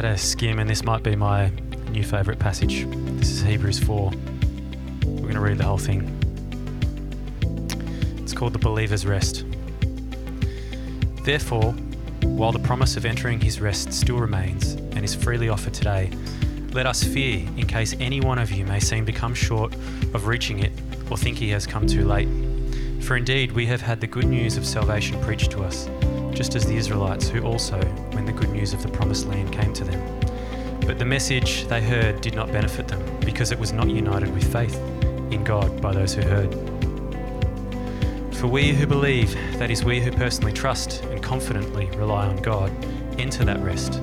Had a skim, and this might be my new favourite passage. This is Hebrews 4. We're going to read the whole thing. It's called the Believer's Rest. Therefore, while the promise of entering his rest still remains and is freely offered today, let us fear in case any one of you may seem to come short of reaching it or think he has come too late. For indeed, we have had the good news of salvation preached to us just as the Israelites, who also, when the good news of the promised land came to them. But the message they heard did not benefit them, because it was not united with faith in God by those who heard. For we who believe, that is, we who personally trust and confidently rely on God, enter that rest.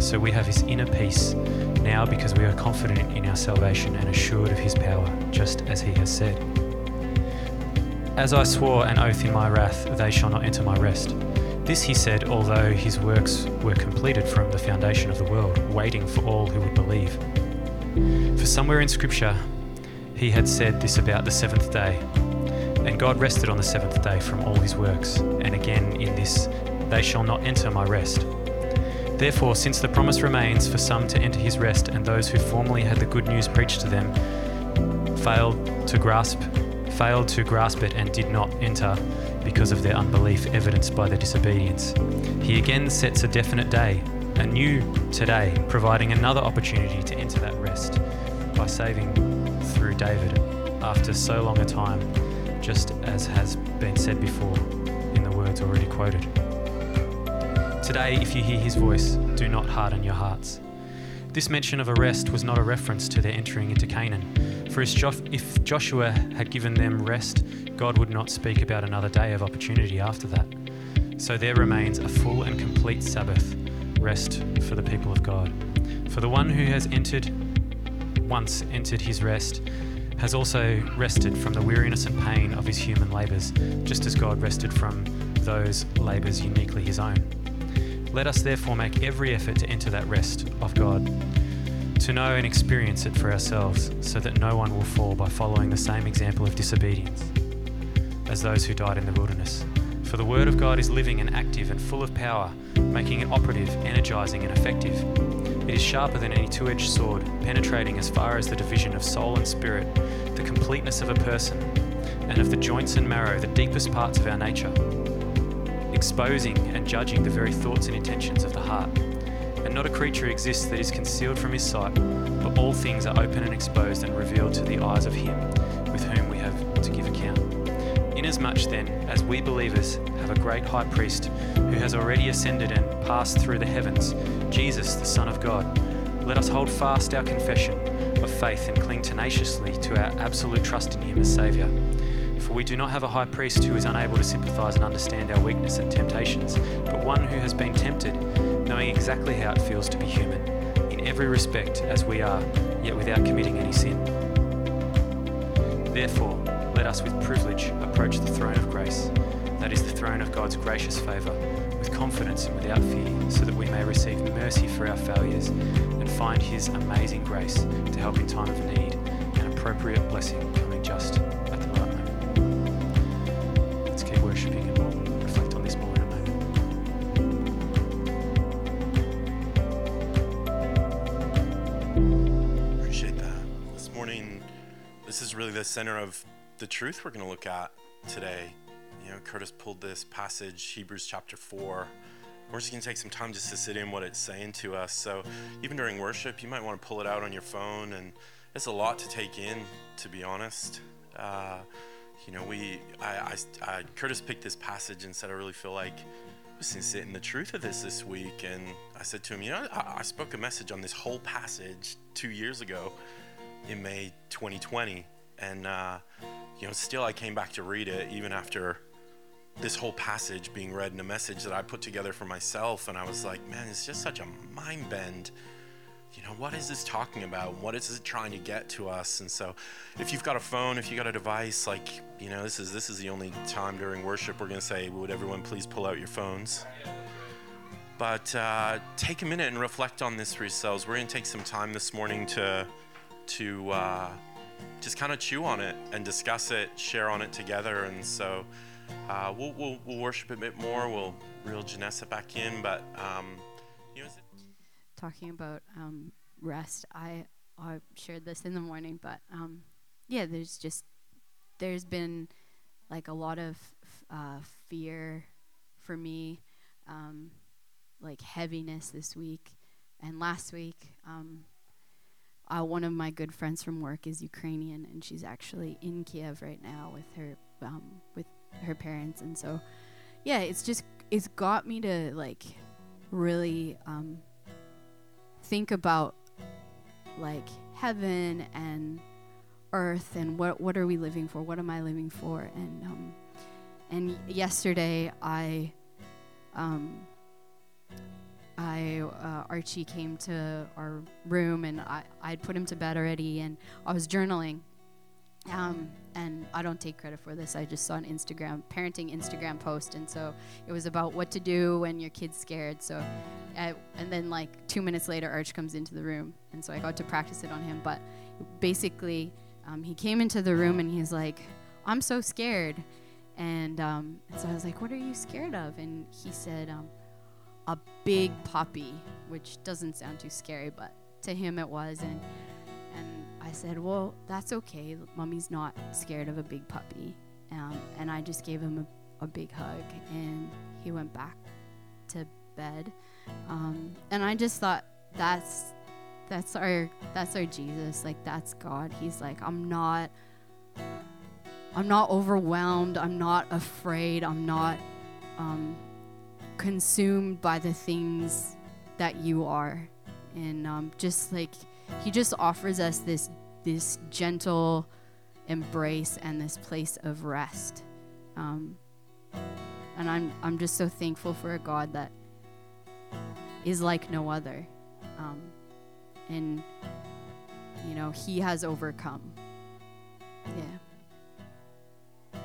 So we have his inner peace now because we are confident in our salvation and assured of his power, just as he has said. As I swore an oath in my wrath, they shall not enter my rest. This he said, although his works were completed from the foundation of the world, waiting for all who would believe. For somewhere in Scripture, he had said this about the seventh day. And God rested on the seventh day from all his works. And again in this, they shall not enter my rest. Therefore, since the promise remains for some to enter his rest, and those who formerly had the good news preached to them failed to grasp, failed to grasp it and did not enter, because of their unbelief evidenced by their disobedience. He again sets a definite day, a new today, providing another opportunity to enter that rest by saving through David after so long a time, just as has been said before in the words already quoted. Today, if you hear his voice, do not harden your hearts. This mention of a rest was not a reference to their entering into Canaan, for if Joshua had given them rest, God would not speak about another day of opportunity after that. So there remains a full and complete Sabbath rest for the people of God. For the one who has entered, once entered his rest, has also rested from the weariness and pain of his human labours, just as God rested from those labours uniquely his own. Let us therefore make every effort to enter that rest of God, to know and experience it for ourselves, so that no one will fall by following the same example of disobedience as those who died in the wilderness. For the Word of God is living and active and full of power, making it operative, energizing, and effective. It is sharper than any two edged sword, penetrating as far as the division of soul and spirit, the completeness of a person, and of the joints and marrow, the deepest parts of our nature, exposing and judging the very thoughts and intentions of the heart. And not a creature exists that is concealed from his sight, but all things are open and exposed and revealed to the eyes of him with whom we have to give account. Inasmuch then as we believers have a great high priest who has already ascended and passed through the heavens, Jesus, the Son of God, let us hold fast our confession of faith and cling tenaciously to our absolute trust in Him as Saviour. For we do not have a high priest who is unable to sympathise and understand our weakness and temptations, but one who has been tempted, knowing exactly how it feels to be human, in every respect as we are, yet without committing any sin. Therefore, let us with privilege approach the throne of grace, that is the throne of God's gracious favour, with confidence and without fear, so that we may receive mercy for our failures and find His amazing grace to help in time of need and appropriate blessing coming just really the center of the truth we're going to look at today. You know, Curtis pulled this passage, Hebrews chapter 4. We're just going to take some time just to sit in what it's saying to us. So, even during worship, you might want to pull it out on your phone, and it's a lot to take in, to be honest. Uh, you know, we, I, I, I, Curtis picked this passage and said, I really feel like to sit in the truth of this this week. And I said to him, You know, I, I spoke a message on this whole passage two years ago in May 2020. And, uh, you know, still I came back to read it even after this whole passage being read in a message that I put together for myself. And I was like, man, it's just such a mind bend. You know, what is this talking about? What is it trying to get to us? And so, if you've got a phone, if you've got a device, like, you know, this is this is the only time during worship we're going to say, would everyone please pull out your phones? But uh, take a minute and reflect on this for yourselves. We're going to take some time this morning to to uh, just kind of chew on it and discuss it, share on it together. And so uh, we'll, we'll, we'll, worship a bit more. We'll reel Janessa back in. But, um, you know, talking about um, rest, I I shared this in the morning, but um, yeah, there's just there's been like a lot of uh, fear for me, um, like heaviness this week and last week. Um, uh, one of my good friends from work is Ukrainian, and she's actually in Kiev right now with her um, with her parents, and so yeah, it's just it's got me to like really um, think about like heaven and earth and what what are we living for? What am I living for? And um, and yesterday I um, I uh, Archie came to our room and I I'd put him to bed already and I was journaling. Um, and I don't take credit for this. I just saw an Instagram parenting Instagram post, and so it was about what to do when your kid's scared. So, I, and then like two minutes later, Arch comes into the room, and so I got to practice it on him. But basically, um, he came into the room and he's like, "I'm so scared," and, um, so I was like, "What are you scared of?" And he said, um, "A big puppy," which doesn't sound too scary, but to him it was, and and I said, Well, that's okay. Mommy's not scared of a big puppy. Um, and I just gave him a, a, big hug, and he went back to bed. Um, and I just thought, that's that's our that's our Jesus. Like that's God. He's like, I'm not I'm not overwhelmed. I'm not afraid. I'm not um, consumed by the things that you are. And um, just like he just offers us this this gentle embrace and this place of rest. Um, and I'm I'm just so thankful for a God that is like no other. Um, and you know, he has overcome. Yeah.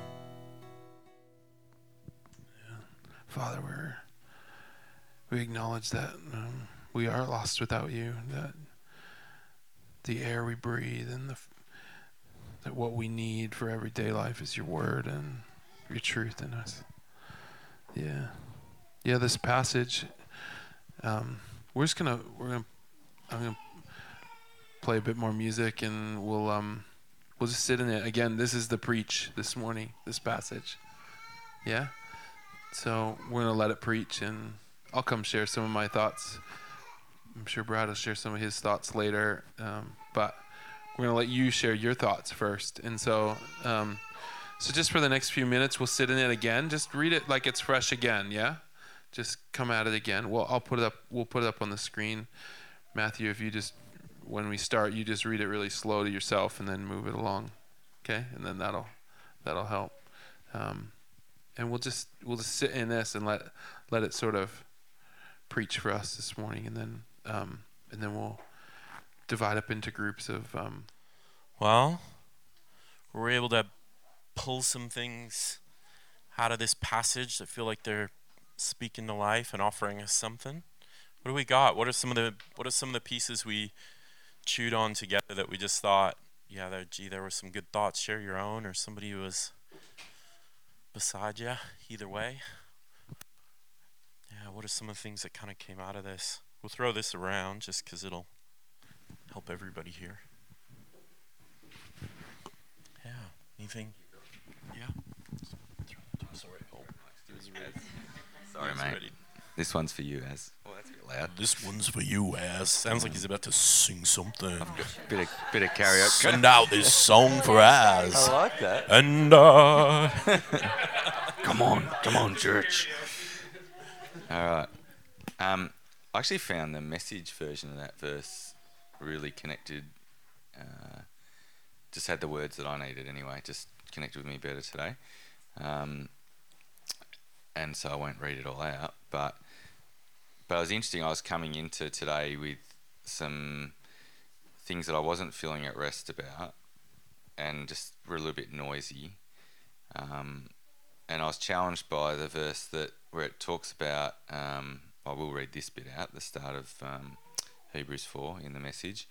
Father, we're we acknowledge that um, we are lost without you. That the air we breathe and the that what we need for everyday life is your word and your truth in us. Yeah, yeah. This passage, um, we're just gonna we're gonna I'm gonna play a bit more music and we'll um we'll just sit in it again. This is the preach this morning. This passage. Yeah. So we're gonna let it preach and I'll come share some of my thoughts I'm sure Brad will share some of his thoughts later, um, but we're going to let you share your thoughts first. And so, um, so just for the next few minutes, we'll sit in it again. Just read it like it's fresh again. Yeah, just come at it again. Well, I'll put it up. We'll put it up on the screen. Matthew, if you just when we start, you just read it really slow to yourself and then move it along. Okay, and then that'll that'll help. Um, and we'll just we'll just sit in this and let let it sort of preach for us this morning, and then um, and then we'll divide up into groups of. Um, well, we're able to pull some things out of this passage that feel like they're speaking to life and offering us something. What do we got? What are some of the What are some of the pieces we chewed on together that we just thought, yeah, there, gee, there were some good thoughts. Share your own, or somebody who was beside you. Either way. Yeah, what are some of the things that kind of came out of this? We'll throw this around just because it'll help everybody here. Yeah. Anything? Yeah. Sorry. Oh, Sorry, mate. Ready. This one's for you, Az. Oh, that's a bit loud. This one's for you, Az. Sounds like he's about to sing something. Bit of, bit of karaoke. Send out this song for Az. I like that. And, uh... come on, come on, church. All right. Um, I actually found the message version of that verse really connected. Uh, just had the words that I needed anyway. Just connected with me better today. Um, and so I won't read it all out. But but it was interesting. I was coming into today with some things that I wasn't feeling at rest about, and just were a little bit noisy. Um, and I was challenged by the verse that where it talks about um, I will read this bit out, the start of um, Hebrews 4 in the message.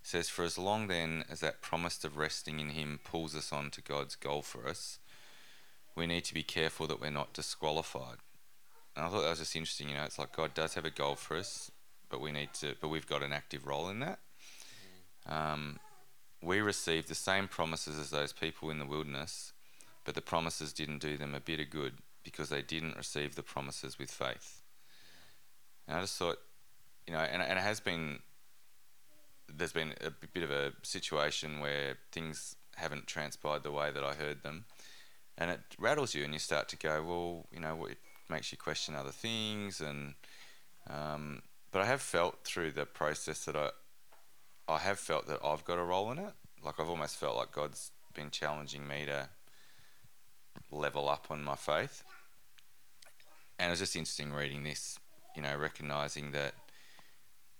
It says, For as long then as that promise of resting in Him pulls us on to God's goal for us, we need to be careful that we're not disqualified. And I thought that was just interesting, you know, it's like God does have a goal for us, but we need to, but we've got an active role in that. Um, we receive the same promises as those people in the wilderness, but the promises didn't do them a bit of good because they didn't receive the promises with faith. And I just thought, you know, and, and it has been, there's been a bit of a situation where things haven't transpired the way that I heard them. And it rattles you, and you start to go, well, you know, it makes you question other things. And um, but I have felt through the process that I, I have felt that I've got a role in it. Like I've almost felt like God's been challenging me to level up on my faith. And it was just interesting reading this, you know, recognizing that,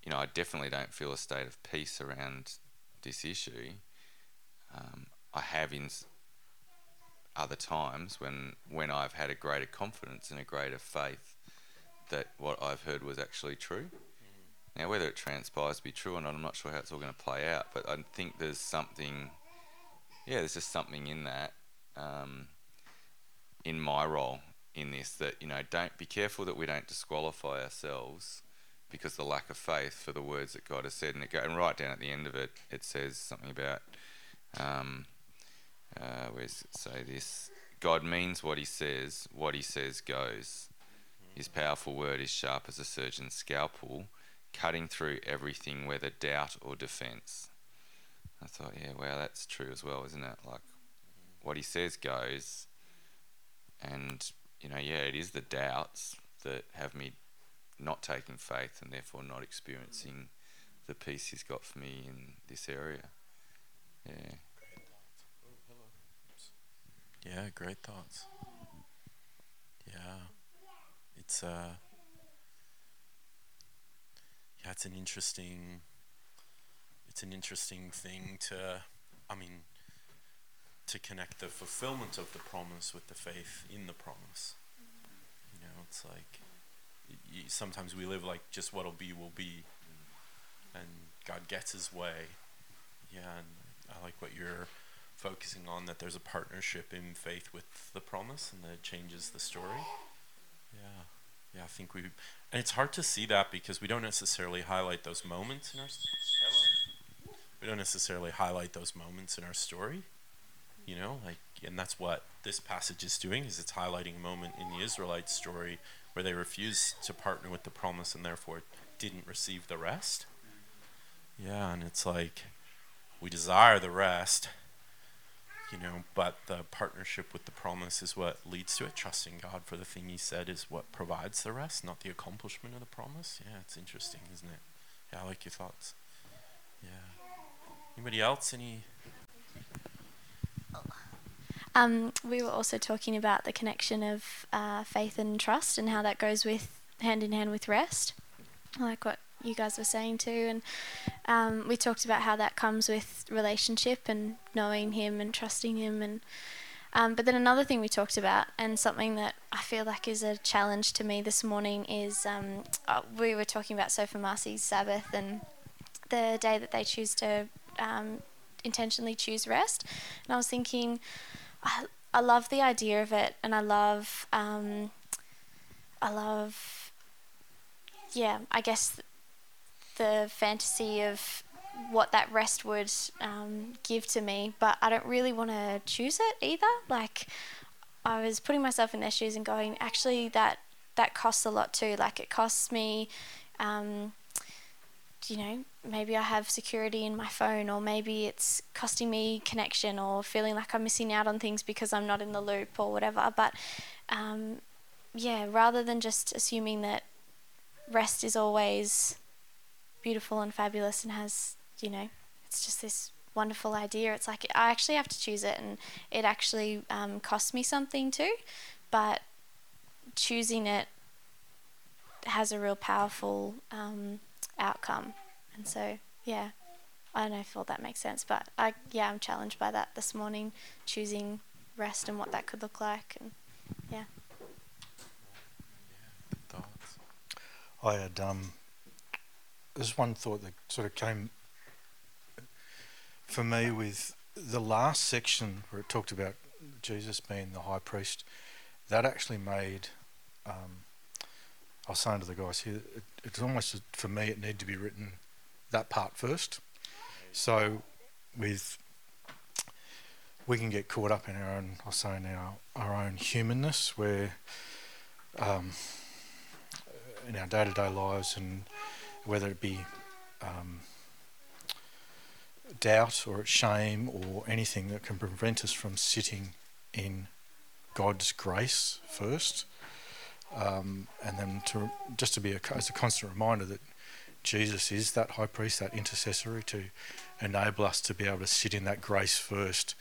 you know, I definitely don't feel a state of peace around this issue. Um, I have in other times when when I've had a greater confidence and a greater faith that what I've heard was actually true. Now, whether it transpires to be true or not, I'm not sure how it's all going to play out. But I think there's something, yeah, there's just something in that, um, in my role in this that you know, don't be careful that we don't disqualify ourselves because the lack of faith for the words that God has said. And, it go, and right down at the end of it, it says something about, um, uh, where's it say this? God means what He says. What He says goes. His powerful word is sharp as a surgeon's scalpel cutting through everything, whether doubt or defense. I thought, yeah, wow, that's true as well, isn't it? Like, what he says goes, and, you know, yeah, it is the doubts that have me not taking faith and therefore not experiencing the peace he's got for me in this area. Yeah. Yeah, great thoughts. Yeah. It's uh yeah, it's an interesting it's an interesting thing to I mean to connect the fulfillment of the promise with the faith in the promise. You know, it's like y- sometimes we live like just what'll be will be, and God gets His way. Yeah, and I like what you're focusing on that there's a partnership in faith with the promise, and that it changes the story. Yeah, yeah, I think we, and it's hard to see that because we don't necessarily highlight those moments in our. Hello. We don't necessarily highlight those moments in our story, you know, like, and that's what this passage is doing is it's highlighting a moment in the Israelite story where they refused to partner with the promise and therefore didn't receive the rest. Yeah, and it's like we desire the rest, you know, but the partnership with the promise is what leads to it. Trusting God for the thing He said is what provides the rest, not the accomplishment of the promise. Yeah, it's interesting, isn't it? Yeah, I like your thoughts. Yeah. Anybody else? Any? Um, we were also talking about the connection of uh, faith and trust and how that goes with hand in hand with rest. Like what you guys were saying too, and um, we talked about how that comes with relationship and knowing Him and trusting Him, and um, but then another thing we talked about, and something that I feel like is a challenge to me this morning is um, uh, we were talking about Sofa Marcy's Sabbath and the day that they choose to um, intentionally choose rest, and I was thinking. I, I love the idea of it, and I love, um, I love, yeah, I guess the fantasy of what that rest would um, give to me, but I don't really want to choose it either. Like, I was putting myself in their shoes and going, actually, that that costs a lot too. Like, it costs me. Um, you know, maybe I have security in my phone, or maybe it's costing me connection, or feeling like I'm missing out on things because I'm not in the loop, or whatever. But um, yeah, rather than just assuming that rest is always beautiful and fabulous and has, you know, it's just this wonderful idea, it's like I actually have to choose it, and it actually um, costs me something too. But choosing it has a real powerful. Um, outcome. And so, yeah, I don't know if all that makes sense, but I yeah, I'm challenged by that this morning, choosing rest and what that could look like, and yeah. Thoughts? I had um, there's one thought that sort of came for me with the last section where it talked about Jesus being the high priest. That actually made um, I was saying to the guys here, it, it's almost for me, it needed to be written that part first. So, with we can get caught up in our own, I was saying our our own humanness, where um, in our day to day lives, and whether it be um, doubt or shame or anything that can prevent us from sitting in God's grace first, um, and then to just to be a, as a constant reminder that Jesus is that high priest, that intercessory, to enable us to be able to sit in that grace first,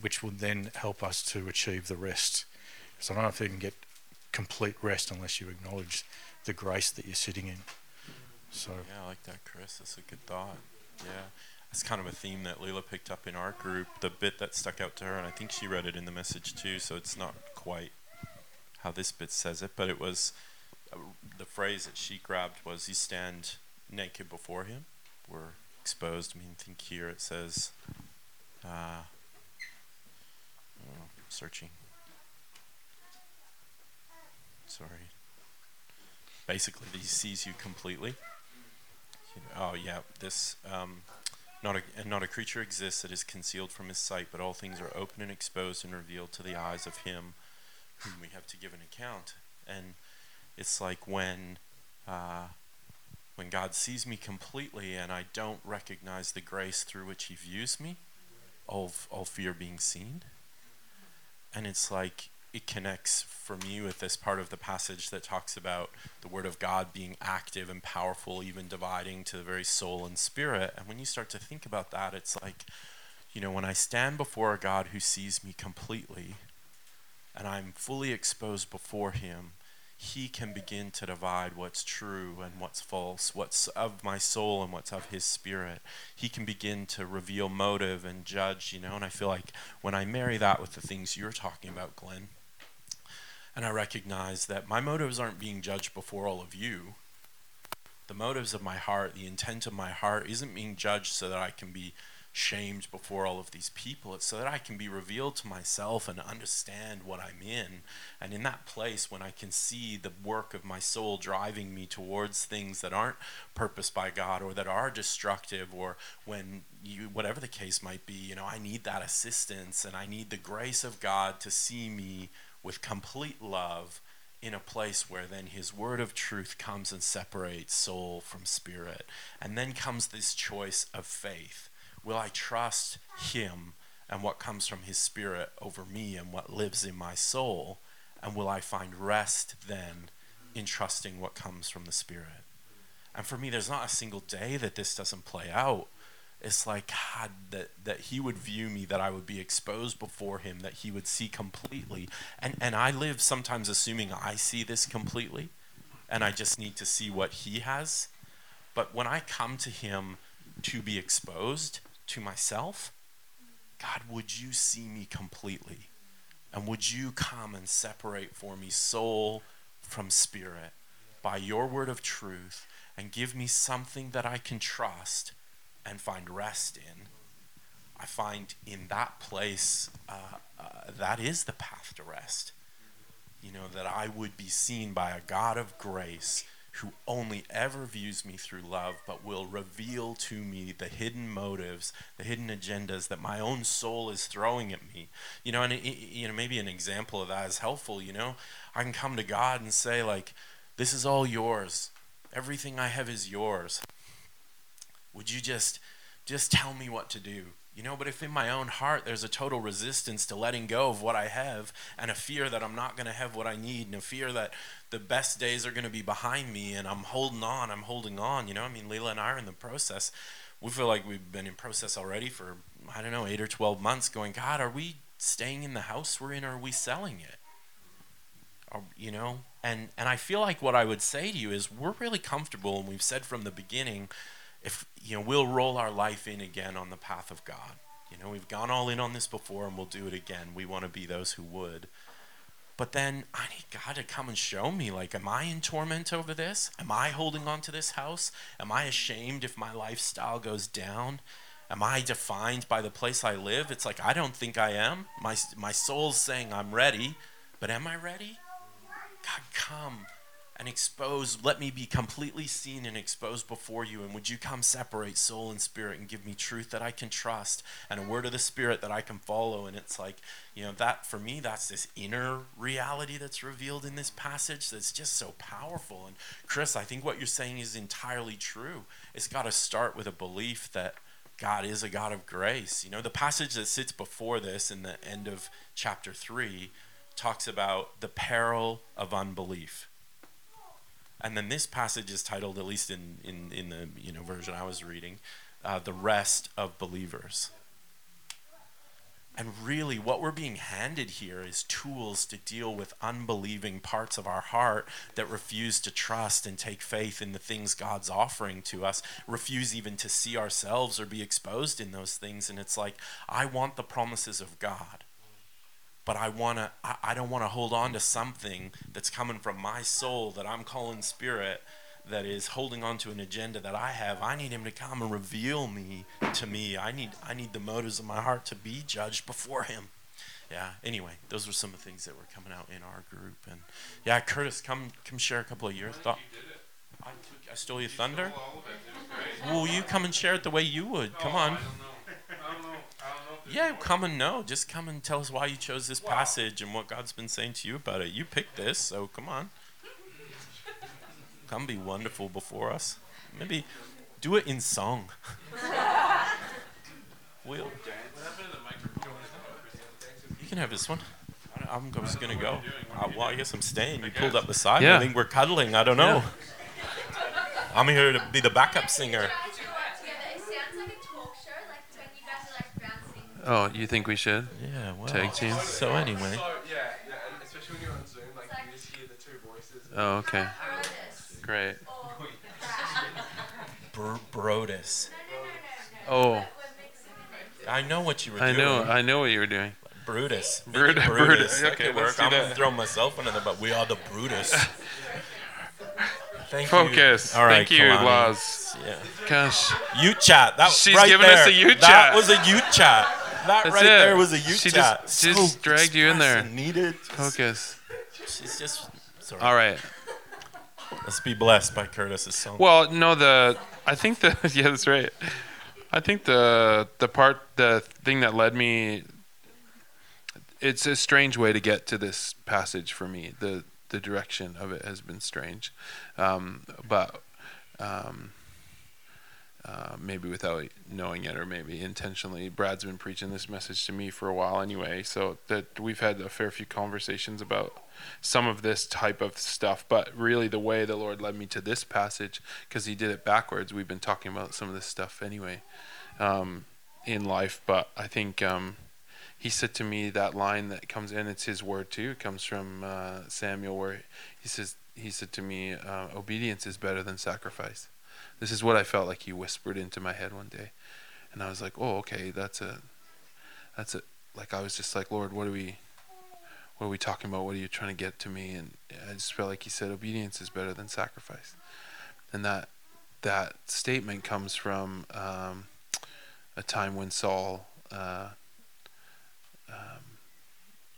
which will then help us to achieve the rest. So I don't know if you can get complete rest unless you acknowledge the grace that you're sitting in. So yeah, I like that, Chris. That's a good thought. Yeah, it's kind of a theme that Leila picked up in our group. The bit that stuck out to her, and I think she read it in the message too. So it's not quite how this bit says it, but it was the phrase that she grabbed was "You stand naked before Him." We're exposed. I mean, think here it says, uh, oh, searching. Sorry. Basically, He sees you completely. Oh yeah, this um, not a and not a creature exists that is concealed from his sight, but all things are open and exposed and revealed to the eyes of him whom we have to give an account. And it's like when uh, when God sees me completely and I don't recognize the grace through which He views me, all all fear being seen. And it's like it connects for me with this part of the passage that talks about the word of God being active and powerful, even dividing to the very soul and spirit. And when you start to think about that, it's like, you know, when I stand before a God who sees me completely and I'm fully exposed before him, he can begin to divide what's true and what's false, what's of my soul and what's of his spirit. He can begin to reveal motive and judge, you know, and I feel like when I marry that with the things you're talking about, Glenn, and I recognize that my motives aren't being judged before all of you. The motives of my heart, the intent of my heart, isn't being judged so that I can be shamed before all of these people. It's so that I can be revealed to myself and understand what I'm in. And in that place, when I can see the work of my soul driving me towards things that aren't purposed by God or that are destructive, or when you, whatever the case might be, you know, I need that assistance and I need the grace of God to see me with complete love in a place where then his word of truth comes and separates soul from spirit. And then comes this choice of faith. Will I trust him and what comes from his spirit over me and what lives in my soul? And will I find rest then in trusting what comes from the spirit? And for me, there's not a single day that this doesn't play out it's like God that that He would view me, that I would be exposed before Him, that He would see completely. And and I live sometimes assuming I see this completely, and I just need to see what He has. But when I come to Him to be exposed to myself, God, would you see me completely? And would you come and separate for me soul from spirit by your word of truth and give me something that I can trust? and find rest in, I find in that place uh, uh, that is the path to rest. You know, that I would be seen by a God of grace who only ever views me through love, but will reveal to me the hidden motives, the hidden agendas that my own soul is throwing at me. You know, and you know, maybe an example of that is helpful. You know, I can come to God and say like, "This is all yours. Everything I have is yours. Would you just just tell me what to do? You know, but if in my own heart there's a total resistance to letting go of what I have and a fear that I'm not going to have what I need and a fear that the best days are going to be behind me and I'm holding on, I'm holding on, you know, I mean, Leila and I are in the process. We feel like we've been in process already for, I don't know, eight or 12 months going, God, are we staying in the house we're in or are we selling it? Or, you know, and, and I feel like what I would say to you is we're really comfortable and we've said from the beginning if you know we'll roll our life in again on the path of God. You know, we've gone all in on this before and we'll do it again. We want to be those who would. But then I need God to come and show me like am I in torment over this? Am I holding on to this house? Am I ashamed if my lifestyle goes down? Am I defined by the place I live? It's like I don't think I am. My my soul's saying I'm ready, but am I ready? God come and expose, let me be completely seen and exposed before you. And would you come separate soul and spirit and give me truth that I can trust and a word of the spirit that I can follow? And it's like, you know, that for me, that's this inner reality that's revealed in this passage that's just so powerful. And Chris, I think what you're saying is entirely true. It's got to start with a belief that God is a God of grace. You know, the passage that sits before this in the end of chapter 3 talks about the peril of unbelief and then this passage is titled, at least in, in, in the you know version I was reading, uh, the rest of believers. And really, what we're being handed here is tools to deal with unbelieving parts of our heart that refuse to trust and take faith in the things God's offering to us, refuse even to see ourselves or be exposed in those things. And it's like, I want the promises of God but I wanna I, I don't want to hold on to something that's coming from my soul that I'm calling spirit that is holding on to an agenda that I have. I need him to come and reveal me to me. I need I need the motives of my heart to be judged before him. Yeah. Anyway, those were some of the things that were coming out in our group, and yeah, Curtis, come come share a couple of your thoughts. I, I stole your thunder. Will you come and share it the way you would. Come on. Yeah, come and know. Just come and tell us why you chose this passage and what God's been saying to you about it. You picked this, so come on. Come be wonderful before us. Maybe do it in song. we'll. You can have this one. I'm just gonna go. Uh, well, I guess I'm staying. You pulled up the side. Yeah. I think we're cuddling. I don't know. I'm here to be the backup singer. Oh, you think we should? Yeah. Well. Tag team? So anyway. yeah, especially when you're on Zoom, like you just hear the two voices. Oh, okay. Great. Br- Brodus. Oh, I know what you were I doing. know, I know what you were doing. Brutus. Brut- Brutus. Brutus. That Okay, work. I'm that. gonna throw myself under the but we are the Brutus. Thank Focus. you. All right, Thank you, Kalani. Laz. Yeah. Gosh, Youth chat. That She's right giving there. us a youth That chat. was a youth chat. That That's right it. there was a youth She chat. just- she just dragged you in there. Needed. focus. She's just. Sorry. All right. Let's be blessed by Curtis's song. Well, no, the I think the yeah, that's right. I think the the part the thing that led me it's a strange way to get to this passage for me. The the direction of it has been strange. Um, but um, uh, maybe without knowing it or maybe intentionally Brad's been preaching this message to me for a while anyway. So that we've had a fair few conversations about some of this type of stuff. But really the way the lord led me to this passage because he did it backwards we've been talking about some of this stuff anyway um, in life. But i think um, he said to me that line that comes in it's his word too. It comes from uh, samuel where he says he said to me uh, obedience is better than sacrifice this is what i felt like he whispered into my head one day. And i was like oh okay that's a that's a like i was just like lord what are we what are we talking about? What are you trying to get to me? And i just felt like he said obedience is better than sacrifice. And that that statement comes from um, a time when saul uh, um,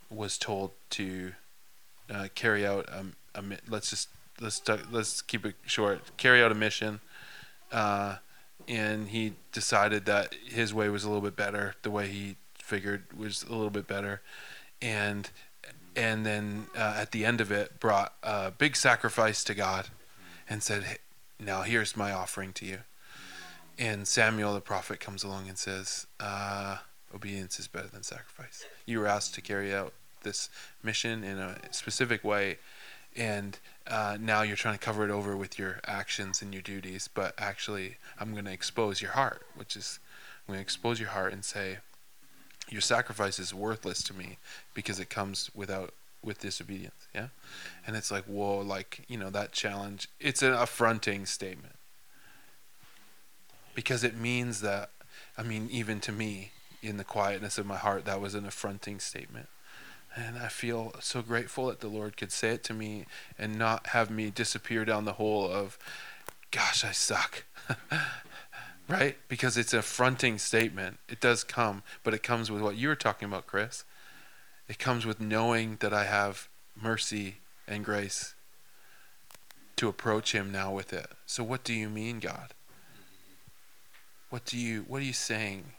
was told to uh, carry out um, a let's just let's let's keep it short. Carry out a mission uh, and he decided that his way was a little bit better the way he figured was a little bit better. And and then uh, at the end of it brought a big sacrifice to God and said "Hey, now here's my offering to you. And Samuel the prophet comes along and says uh, obedience is better than sacrifice. You were asked to carry out this mission in a specific way and uh, now you're trying to cover it over with your actions and your duties but actually i'm going to expose your heart which is i'm going to expose your heart and say your sacrifice is worthless to me because it comes without with disobedience yeah? And it's like whoa like you know that challenge it's an affronting statement. Because it means that i mean even to me in the quietness of my heart that was an affronting statement and I feel so grateful that the Lord could say it to me and not have me disappear down the hole of, gosh, I suck. right? Because it's a fronting statement. It does come, but it comes with what you were talking about, Chris. It comes with knowing that I have mercy and grace to approach him now with it. So what do you mean, God? What do you what are you saying?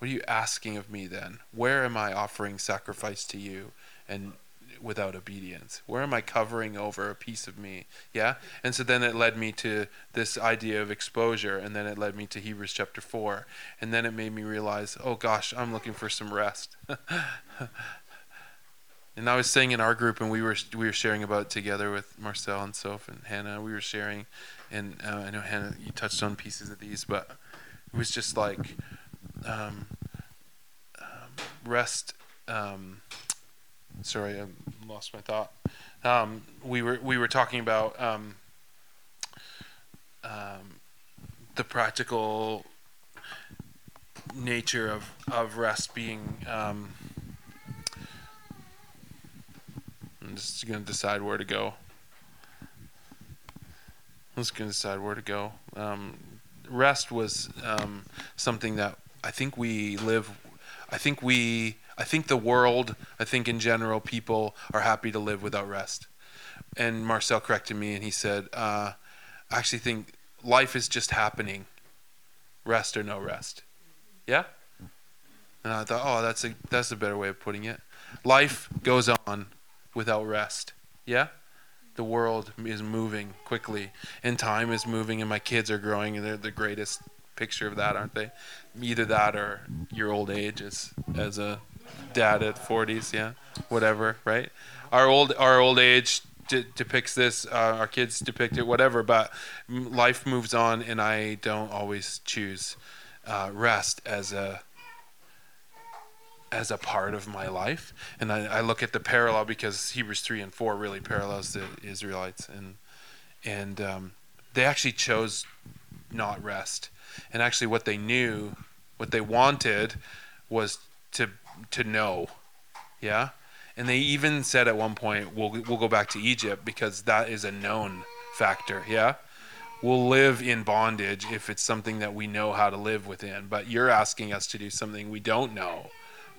What are you asking of me then? Where am I offering sacrifice to you and without obedience? Where am I covering over a piece of me? Yeah? And so then it led me to this idea of exposure, and then it led me to Hebrews chapter 4. And then it made me realize, oh gosh, I'm looking for some rest. and I was saying in our group, and we were we were sharing about it together with Marcel and Soph and Hannah. We were sharing, and uh, I know Hannah, you touched on pieces of these, but it was just like um, um, rest. Um, sorry, I lost my thought. Um, we were we were talking about um, um, the practical nature of, of rest being. I'm just gonna decide where to go. I'm just gonna decide where to go. Um, rest was um, something that I think we live. I think we I think the world, I think in general, people are happy to live without rest. And Marcel corrected me and he said, uh, I actually think life is just happening, rest or no rest. Yeah? And I thought, oh, that's a, that's a better way of putting it. Life goes on without rest. Yeah? The world is moving quickly, and time is moving, and my kids are growing, and they're the greatest picture of that, aren't they? Either that or your old age as as a dad at 40s, yeah, whatever, right? Our old our old age de- depicts this. Uh, our kids depict it, whatever. But life moves on, and I don't always choose uh, rest as a as a part of my life. And I, I look at the parallel because Hebrews three and four really parallels the Israelites, and and um, they actually chose not rest. And actually, what they knew, what they wanted, was to to know. Yeah? And they even said at one point, we'll, we'll go back to Egypt because that is a known factor. Yeah? We'll live in bondage if it's something that we know how to live within. But you're asking us to do something we don't know.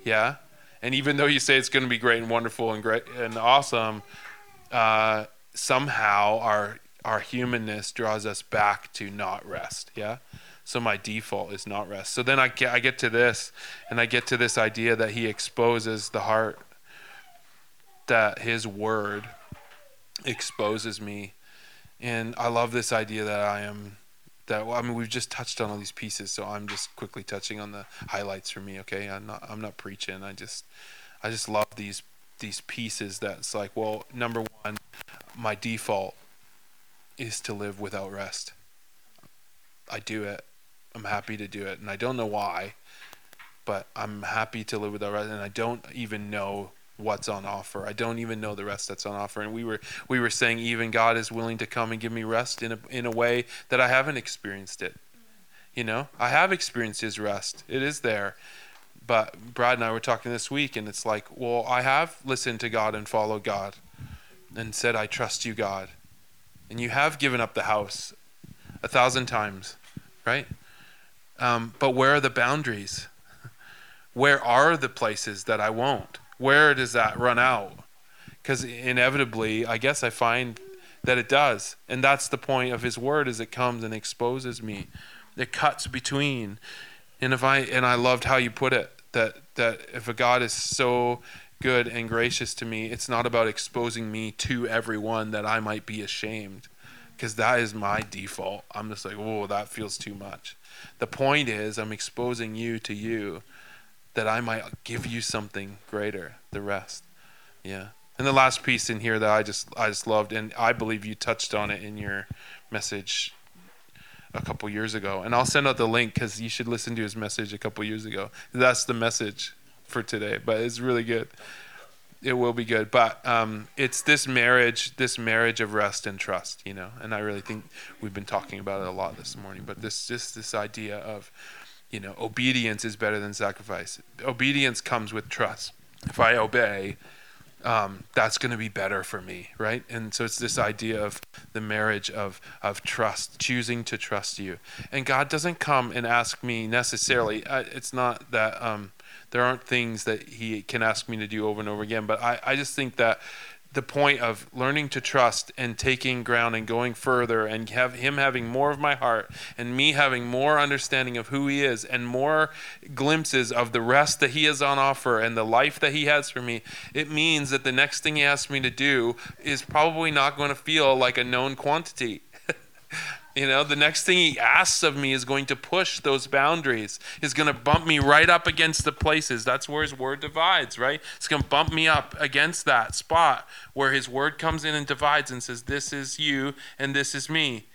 Yeah? And even though you say it's going to be great and wonderful and great and awesome, uh, somehow our our humanness draws us back to not rest. Yeah? So my default is not rest. So then I get, I get to this, and I get to this idea that he exposes the heart, that his word exposes me. And I love this idea that I am, that, I mean, we've just touched on all these pieces, so I'm just quickly touching on the highlights for me, okay? I'm not, I'm not preaching. I just, I just love these, these pieces that's like, well, number one, my default is to live without rest. I do it. I'm happy to do it, and I don't know why, but I'm happy to live with rest, and I don't even know what's on offer. I don't even know the rest that's on offer. And we were we were saying even God is willing to come and give me rest in a in a way that I haven't experienced it. You know, I have experienced His rest. It is there. But Brad and I were talking this week, and it's like, well, I have listened to God and followed God, and said, I trust you, God. And you have given up the house a thousand times, right? Um, but where are the boundaries? Where are the places that I won't? Where does that run out? Because inevitably, I guess I find that it does, and that's the point of His Word: is it comes and exposes me. It cuts between, and if I and I loved how you put it that that if a God is so good and gracious to me, it's not about exposing me to everyone that I might be ashamed, because that is my default. I'm just like, oh, that feels too much. The point is, I'm exposing you to you that I might give you something greater, the rest. Yeah. And the last piece in here that I just I just loved and I believe you touched on it in your message a couple years ago. And I'll send out the link cuz you should listen to his message a couple years ago. That's the message for today, but it's really good it will be good. But um, it's this marriage, this marriage of rest and trust, you know. And I really think we've been talking about it a lot this morning. But this, just this idea of, you know, obedience is better than sacrifice. Obedience comes with trust. If I obey, um, that's going to be better for me, right? And so it's this idea of the marriage of of trust, choosing to trust you. And God doesn't come and ask me necessarily. Uh, it's not that. Um, there aren't things that he can ask me to do over and over again. But I, I just think that the point of learning to trust and taking ground and going further and have him having more of my heart and me having more understanding of who he is and more glimpses of the rest that he has on offer and the life that he has for me it means that the next thing he asks me to do is probably not going to feel like a known quantity You know, the next thing he asks of me is going to push those boundaries. He's going to bump me right up against the places. That's where his word divides, right? It's going to bump me up against that spot where his word comes in and divides and says, This is you and this is me.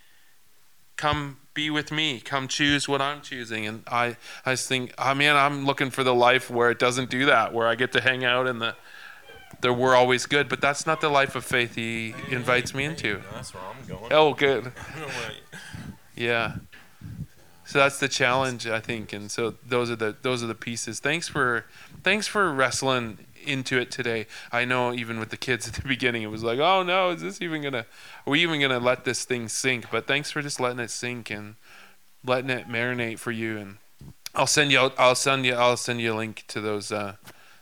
Come be with me. Come choose what I'm choosing. And I, I just think, ah, I oh mean, I'm looking for the life where it doesn't do that, where I get to hang out in the that we're always good, but that's not the life of faith he invites me into. That's where I'm going. Oh, good. Yeah. So that's the challenge, I think, and so those are the those are the pieces. Thanks for thanks for wrestling into it today. I know even with the kids at the beginning, it was like, oh no, is this even gonna? Are we even gonna let this thing sink? But thanks for just letting it sink and letting it marinate for you. And I'll send you. I'll send you. I'll send you a link to those. Uh,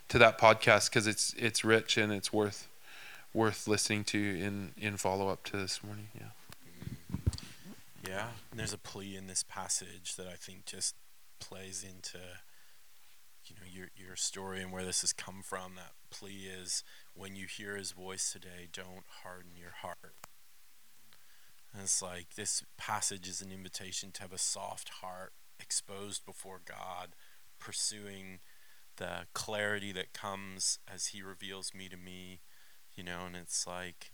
to that podcast because it's it's rich and it's worth worth listening to in in follow up to this morning. Yeah. Yeah, there's a plea in this passage that I think just plays into you know your your story and where this has come from. That plea is when you hear his voice today, don't harden your heart. And it's like this passage is an invitation to have a soft heart exposed before God, pursuing the clarity that comes as He reveals me to me, you know, and it's like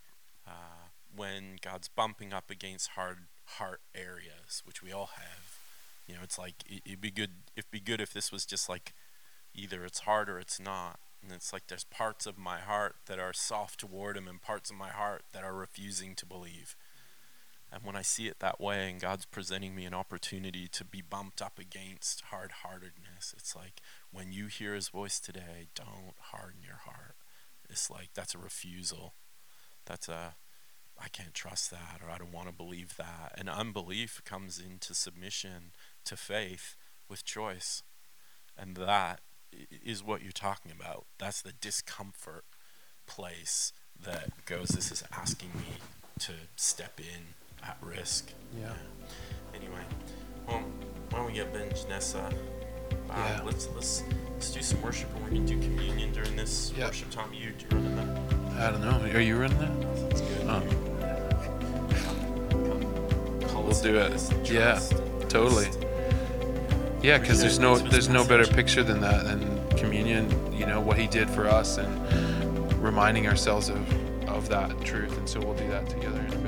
uh, when God's bumping up against hard heart areas, which we all have. You know, it's like it, would be good. It'd be good if this was just like either it's hard or it's not. And it's like there's parts of my heart that are soft toward Him, and parts of my heart that are refusing to believe. And when I see it that way, and God's presenting me an opportunity to be bumped up against hard heartedness, it's like when you hear his voice today, don't harden your heart. It's like that's a refusal. That's a I can't trust that or I don't want to believe that. And unbelief comes into submission to faith with choice. And that is what you're talking about. That's the discomfort place that goes, this is asking me to step in at risk. Yeah. yeah. Anyway, well, why don't we get Ben Janessa yeah. Um, let's let's let's do some worship, and we're gonna do communion during this yep. worship time. You, you running that? I don't know. Are you running that? That's good. Oh. We'll do it. Yeah, totally. Yeah, because there's no there's no better picture than that than communion. You know what He did for us, and reminding ourselves of of that truth. And so we'll do that together in a bit.